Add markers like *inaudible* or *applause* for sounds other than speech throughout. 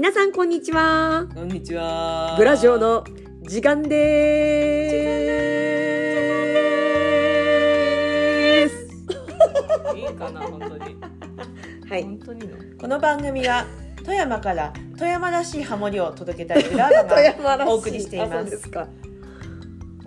皆さんこんにちは。こんにちは。ブラジオの時間でーす。いいかな、本当に。はい。本当にの。この番組は富山から富山らしいハモリを届けたいブラー富山らしいがお送りしていあそうます。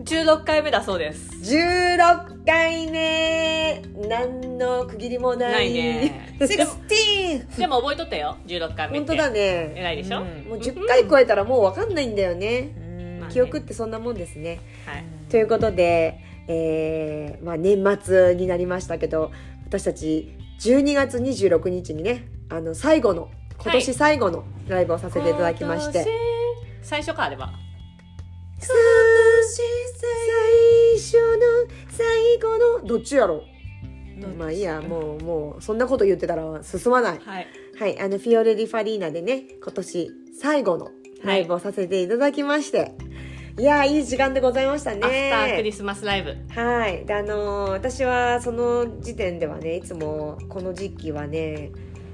ですか。十六回目だそうです。16回目何の区切りもない。ないね。16! でも覚えとったよ。十六回目って。本当だね。偉いでしょ？うんもう10回超えたらもうわかんないんだよね。まあね記憶ってそんなもんですね。はい。ということで、えーまあ、年末になりましたけど私たち12月26日にねあの最後の今年最後のライブをさせていただきまして、今年最初かあれば。最初の最後のどっちやろう？んまあいいやもうもうそんなこと言ってたら進まないはい。はいあのフィオレ・ディ・ファリーナでね今年最後のライブをさせていただきまして、い、やーいい時間でございましたねアフタークリスマスライブ。はい。で、あのー私はその時点ではね、いつもこの時期はね、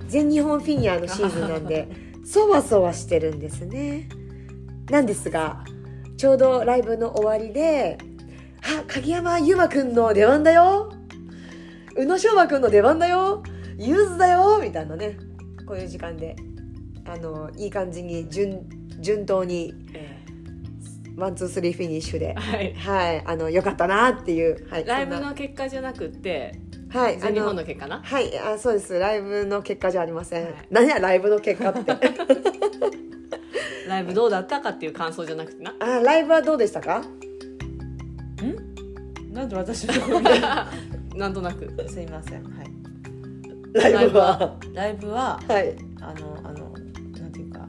全日本フィギュアのシーズンなんで、*laughs* そわそわしてるんですね。なんですが、ちょうどライブの終わりで、あ、鍵山優真くんの出番だよ宇野昌磨くんの出番だよゆずだよみたいなね、こういう時間で、あのいい感じに順、順当に、えワン、ツー、スリーフィニッシュでー、はい。はい、あの、よかったなっていう、はい。ライブの結果じゃなくって、はい、全日本あの結果な？はい、あ、そうです。ライブの結果じゃありません。はい何や、ライブの結果って。*laughs* ライブどうだったかっていう感想じゃなくてな。あ、ライブはどうでしたか？なんで私の *laughs* なんとなく。すいません。はい。ライブは？ライブははい。あのあのなんていうか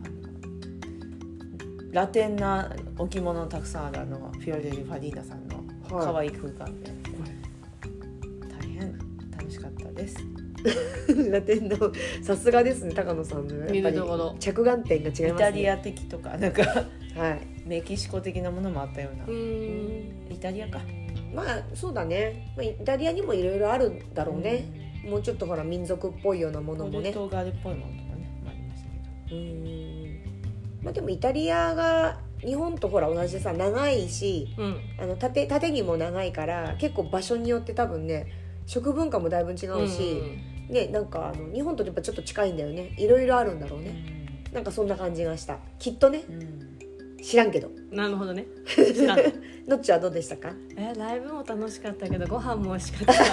ラテンな置物たくさんあるあのフィオレリ・ファディーナさんの可愛い空間で、大変楽しかったです。*laughs* ラテンの、さすがですね、高野さんの。見やっぱり。着眼点が違いますね。イタリア的とかなんかはい。メキシコ的なものもあったようなう。イタリアか。まあ、そうだね。まあ、イタリアにもいろいろあるんだろうね。もうちょっとほら、民族っぽいようなものもね。ポルトガルっぽいものとかねありましたけど。うーん。まあ、でもイタリアが。日本とほら同じでさ長いしうん。あの縦縦にも長いから結構場所によって多分ね食文化もだいぶ違うし、ねなんかあの日本とやっぱちょっと近いんだよねいろいろあるんだろうね、なんかそんな感じがしたきっとねうんうん知らんけどうん。なるほどね。*laughs* 知らんのっちはどうでしたか？えライブも楽しかったけどご飯も美味しかった。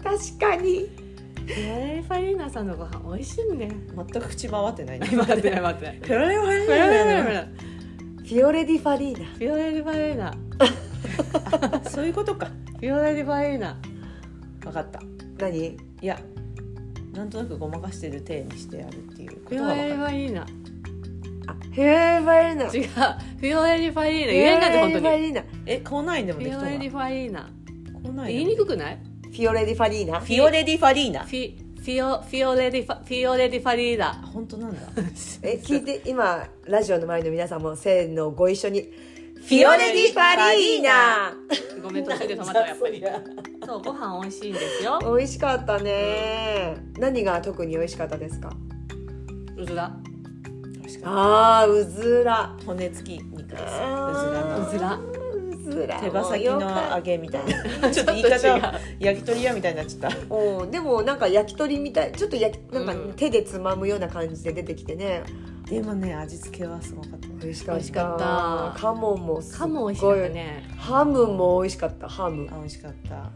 *laughs* 確かにフィオレリファリーナさんのご飯美味しいね。全く口回ってないね。待ってない待ってない。フィオレリファディフィオレリファリーーナフィオレ・ディ・ファリーナフィオレリファリーナナそういうことか。フィオレリファリーナ分かった。何？いやなんとなくごまかしてる体にしてやるっていうこフィオレリとが分かっファリーナあフィオレ・ディ・ファリーナ違う。フィオレリファリーナ言えんかって本当に。フィオレ・ディ・ファリーナたえ口内炎でもフできたわィオレリファリーナ口内炎言いにくくない？フィオレ・ディ・ファリーナ？フィオレディファリーナ。フィフィオフィオレリファフィオレリファリーナ。本当なんだ。*laughs* え聞いて今ラジオの前の皆さんもせーのご一緒にフフィオレ・ディ・ファリーナ。ごめん途中で止まったわやっぱり。*laughs* そうご飯美味しいんですよ。美味しかったね。何が特に美味しかったですか？うずら。あーうずら。骨付き肉です。うずらの。うずら。手羽先の揚げみたいな。ちょっと言い方焼き鳥屋みたいになっちゃった。うん。でもなんか焼き鳥みたい。ちょっと焼きなんかうん。手でつまむような感じで出てきてねでもね味付けはすごかった。ね美味しかった。った。カモもすっごい。カモ美味しかったね。ハムも美味しかった。ハム。あ美味しかった。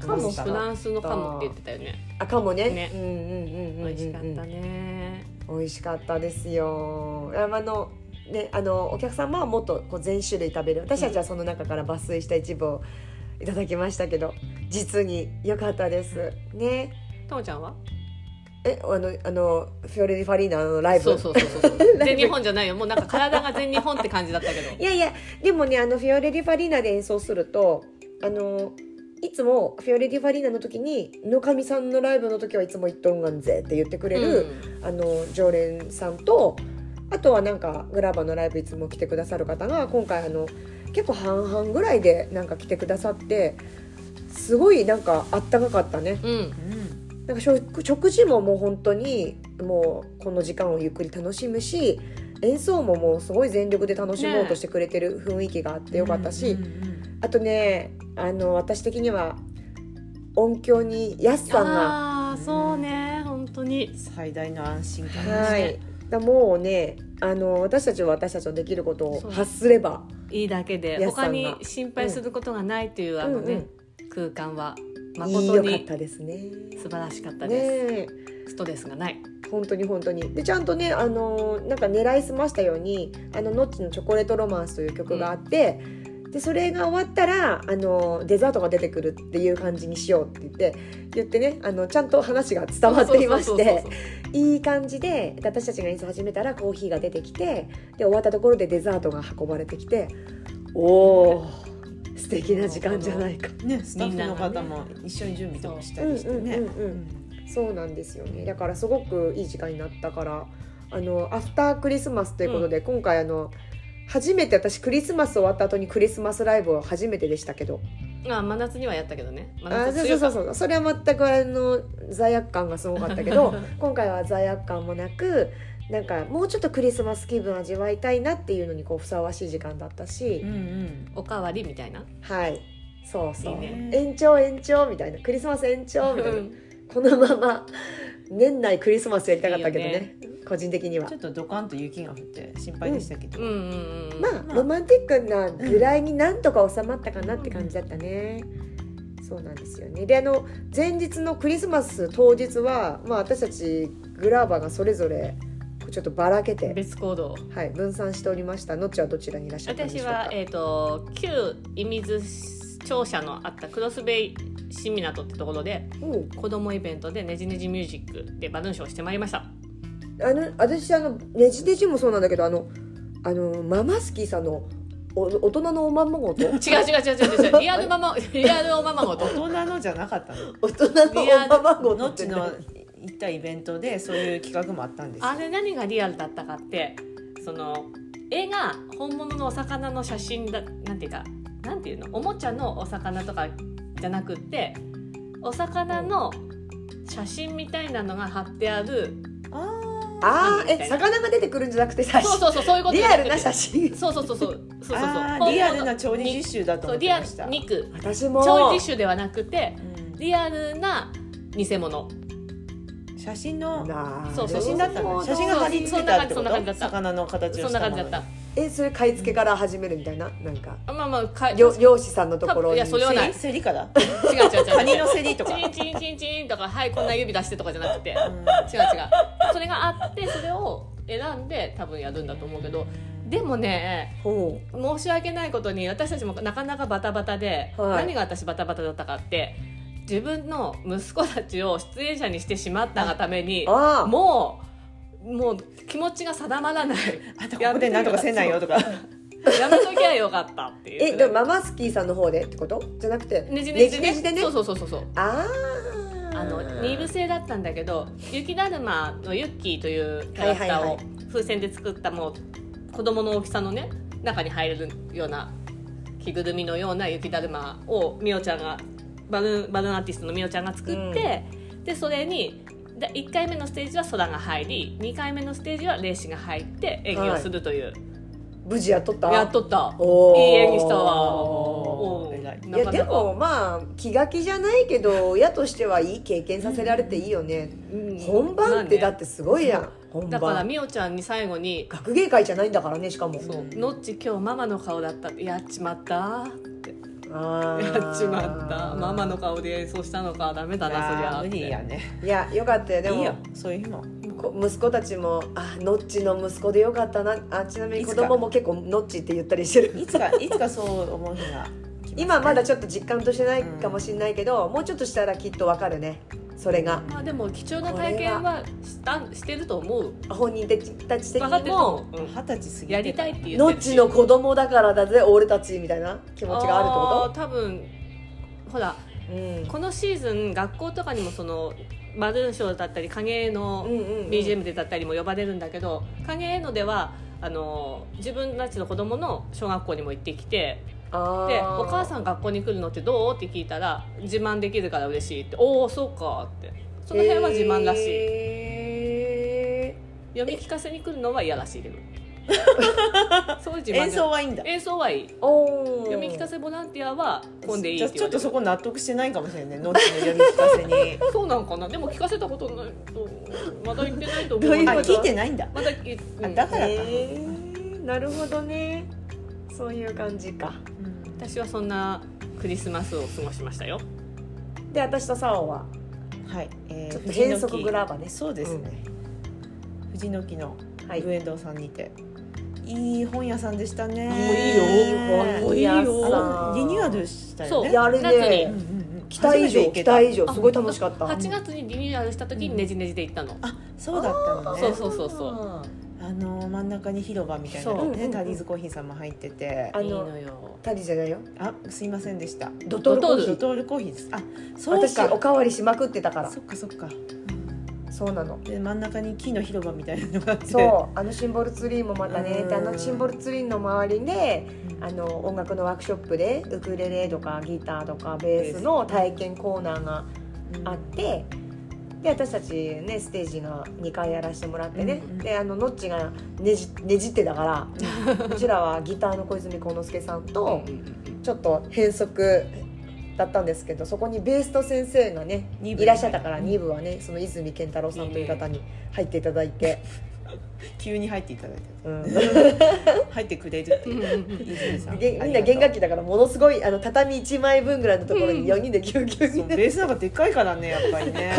カモ美味しかった。フランスのカモって言ってたよね。あカモね。ねうんうんうんうんうん。美味しかったね。美味しかったですよ。あのねあのお客様はもっとこう全種類食べる。私たちはその中から抜粋した一部をいただきましたけど実に良かったです。ね。ともちゃんは？えあのあのフィオレ・ディ・ファリーナのライブ？そうそうそうそう *laughs* 全日本じゃないよ。もうなんか体が全日本って感じだったけど。*laughs* いやいやでもねあのフィオレ・ディ・ファリーナで演奏するとあのいつもフィオレ・ディ・ファリーナの時に野上さんのライブの時はいつも「言っとんがんぜ」って言ってくれる、あの常連さんとあとはなんかグラバーのライブいつも来てくださる方が今回あの結構半々ぐらいでなんか来てくださってすごいなんかあったかかったね。うん、うんうんなんか食食事ももう本当にもうこの時間をゆっくり楽しむし演奏ももうすごい全力で楽しもうとしてくれてる雰囲気があってよかったし、うんうん。あとねあの私的には音響にやすさんがああそうね本当に。最大の安心感はい。だもうねあの私たちは私たちのできることを発すればいいだけで他に心配することがないというあのね、うん空間は。うん誠いいよかっにたですね。素晴らしかったねです、え。ストレスがない。本当に本当に。でちゃんとねあのなんか狙いすましたように「あのノッチのチョコレートロマンス」という曲があって、でそれが終わったらあのデザートが出てくるっていう感じにしようって言って言ってねあのちゃんと話が伝わっていましていい感じでで私たちが演奏始めたらコーヒーが出てきてで終わったところでデザートが運ばれてきておお素敵な時間じゃないか。ねスタッフの方も一緒に準備とかしたりしてね。うんうんうんうんそうなんですよね。だからすごくいい時間になったからあのアフタークリスマスということで、今回あの初めて私クリスマス終わった後にクリスマスライブを初めてでしたけど。まあ真夏にはやったけどね。真あそうそうそうそう。それは全くあの罪悪感がすごかったけど *laughs* 今回は罪悪感もなくなんかもうちょっとクリスマス気分味わいたいなっていうのにこうふさわしい時間だったし、うんうん。おかわりみたいな。はい。そうそう。ね。延長延長みたいな。クリスマス延長みたいな。うん。このまま年内クリスマスやりたかったけどね。ね。個人的には。ちょっとドカンと雪が降って心配でしたけど、うん。うんうんまあ、まあ。ロマンティックなぐらいになんとか収まったかなって感じだったね、そうなんですよね。であの前日のクリスマス当日は、まあ、私たちグラーバーがそれぞれちょっとばらけて、別行動。はい、分散しておりました。のっちはどちらにいらっしゃったんでしょうか？私は、えー、と旧射水庁舎のあったクロスベイ新港ってところで子供イベントでねじねじミュージックでバルーンショーをしてまいりました。あの私あのねじねじもそうなんだけどあのあのママスキーさんのお大人のおままごと。*laughs* 違う違う違う違う違う。*laughs* リアルママリアルおままごと。大人のじゃなかったの？大人のおままごとの行ったイベントでそういう企画もあったんですよ。あれ何がリアルだったかってその絵が本物のお魚の写真だなんていうかなんていうの？おもちゃのお魚とかじゃなくってお魚の写真みたいなのが貼ってあるあああえ魚が出てくるんじゃなくてそうそうそうそういうこと。リアルな写真？真そうそうそうそう。そうそうそう。リアルな調理実習だと思ってそうリアルました肉。私も。調理実習ではなくてうん。リアルな偽物写真のそう写真だった写真が貼り付けたってこそんな感じだった。と魚の形をそんしたものな感じだった。えそれ買い付けから始めるみたいな？なんか。あまあまあか漁漁師さんのところに。いやそれはない。競り競りかだ違う違う違う。違うカニの競りとか？チンチンチンチンとかはいこんな指出してとかじゃなくて。違う違う。うんそれがあってそれを選んで多分やるんだと思うけど。でもねほ申し訳ないことに私たちもなかなかバタバタで、はい。何が私バタバタだったかって自分の息子たちを出演者にしてしまったがためにもうもう気持ちが定まらない。あんたここでなんとかせんないよとか。やめときゃよかったっていう。えでもママスキーさんの方でってこと？じゃなくてねじねじでねねじでね？そうそうそうそうそう。あああの二部制だったんだけど雪だるまのユッキーというキャラクターを風船で作ったもう子供の大きさのね中に入れるような着ぐるみのような雪だるまをみおちゃんがバルーンバルーンアーティストのみおちゃんが作って、でそれにで1回目のステージは空が入り2回目のステージは霊視が入って演技をするという、無事やっとった？やっとった。いい演技したわ。い。いやでもまあ気が気じゃないけど親としてはいい経験させられていいよね、うん。本番ってだってすごいやん、本だから番みおちゃんに最後に学芸会じゃないんだからねしかも。そう「のっち今日ママの顔だった」って「やっちまった」やっちまった。ママの顔で演奏したのか。ダメだなそりゃ無理やね。いやよかったよ。でもいいよ。そういう日も。こ息子たちも「あノッチの息子でよかったな」あちなみに子供も結構「ノッチ」って言ったりしてる。いつかいつかそう思う日が今まだちょっと実感としてないかもしれないけど、もうちょっとしたらきっとわかるねそれが。まあでも貴重な体験はしたしてると思う。本人たちたち的にも。二十歳過ぎてやりたいって言ってノる。しッチの子供だからだぜ俺たちみたいな気持ちがあるって多分ほらことうん。このシーズン学校とかにもそのバルーンショーだったり影絵のうんうんうん。BGM でだったりも呼ばれるんだけど影絵のではあの自分たちの子供の小学校にも行ってきてで「お母さん学校に来るのってどう?」って聞いたら「自慢できるから嬉しい」って「おおそうか」って。その辺は自慢らしい。へ読み聞かせに来るのは嫌らしいけど。*laughs* そういう自慢演奏はいいんだ。演奏はいい。読み聞かせボランティアは混んでいいじゃちょっとそこ納得してないかもしれないノッチの読み聞かせに。*laughs* そうなんかな。でも聞かせたことないとまだ言ってないと思う。*laughs* ういう聞いてないんだ。まだ言あだからか、へー。なるほどねそういう感じか。うん。私はそんなクリスマスを過ごしましたよ。で私とサオははい、えちょっと変則グラバね。そうですね、藤の木のはい。ブエンドさんにて、い、い本屋さんでしたね。もういいよ。いいよ。あのリニューアルしたよね。そうやる夏にね。うんうんうん期待以上期待以上。すごい楽しかった。8月にリニューアルした時にねじねじで行ったの、あそうだったのね。そうそうそうそう。ああの真ん中に広場みたいな。ねタリーズコーヒーさんも入ってて。あのいいのよ。タリじゃないよ。あすいませんでした。ドトールコーヒー。ドトールコーヒーです。あそう私かおかわりしまくってたから。そっかそっかそうなの。で真ん中に木の広場みたいなのがあって。そうあのシンボルツリーもまたねうん。であのシンボルツリーの周りであの音楽のワークショップでウクレレとかギターとかベースの体験コーナーがうん。あってで私たちねステージが2回やらせてもらってね、うんうんであのノッチがねじねじってたからうちらはギターの小泉幸之助さんとちょっと変則だったんですけどそこにベースと先生がねいらっしゃったから2部はねその泉健太郎さんという方に入っていただいて、*laughs* 急に入っていただいて。うん、入ってくれるってう。ん。いう。みんな弦楽器だからものすごいあの畳1枚分ぐらいのところに4人でギュウギュウそうにベースなんかでっかいからねやっぱりね。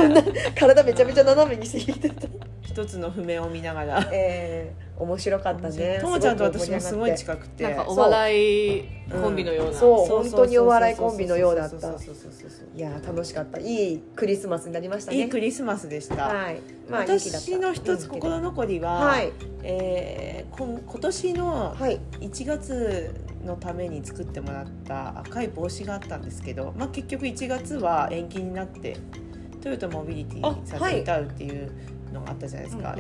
体めちゃめちゃ斜めにしてきてた、一つの譜面を見ながら。えー、面白かったね。ともちゃんと私もすごいく近くて。なんかお笑いコンビのよう。な、そう本当にお笑いコンビのようだった。そうそうそうそうそういやー楽しかった。いいクリスマスになりましたね。いいクリスマスでした、はい。まあ私の一つ心残りは、はい。えーこん今年のはい。1月のために作ってもらった赤い帽子があったんですけど、まあ、結局1月は延期になってトヨタモビリティさんで歌うっていうのがあったじゃないですか、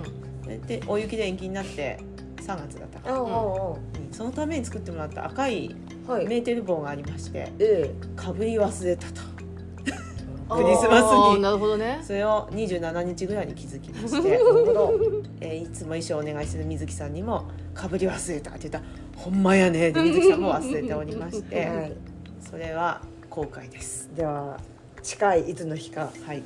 で大雪で延期になって3月だったかああ、ら、ああそのために作ってもらった赤いはいメーテル帽がありましてえかぶり忘れたと。え *laughs* クリスマスになるほどね。それを27日ぐらいに気づきまして *laughs* えーいつも衣装をお願いしてる水木さんにも「かぶり忘れた」って言ったら「ほんまやね」で水木さんも忘れておりまして、*laughs* はい。それは後悔です。では近いいつの日か。はい、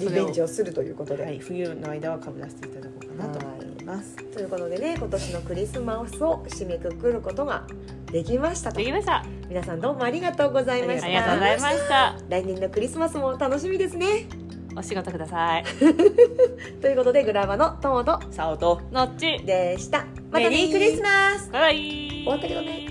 リベンジをするということで、はい、冬の間はかぶらせていただこうかなと思います。ということでね今年のクリスマスを締めくくることができましたと。できました。皆さんどうもありがとうございました。ありがとうございました。来年のクリスマスも楽しみですね。お仕事ください。*laughs* ということでグラバのトモとさおとのっちでした。またねクリスマス。バイバイ。終わったけどね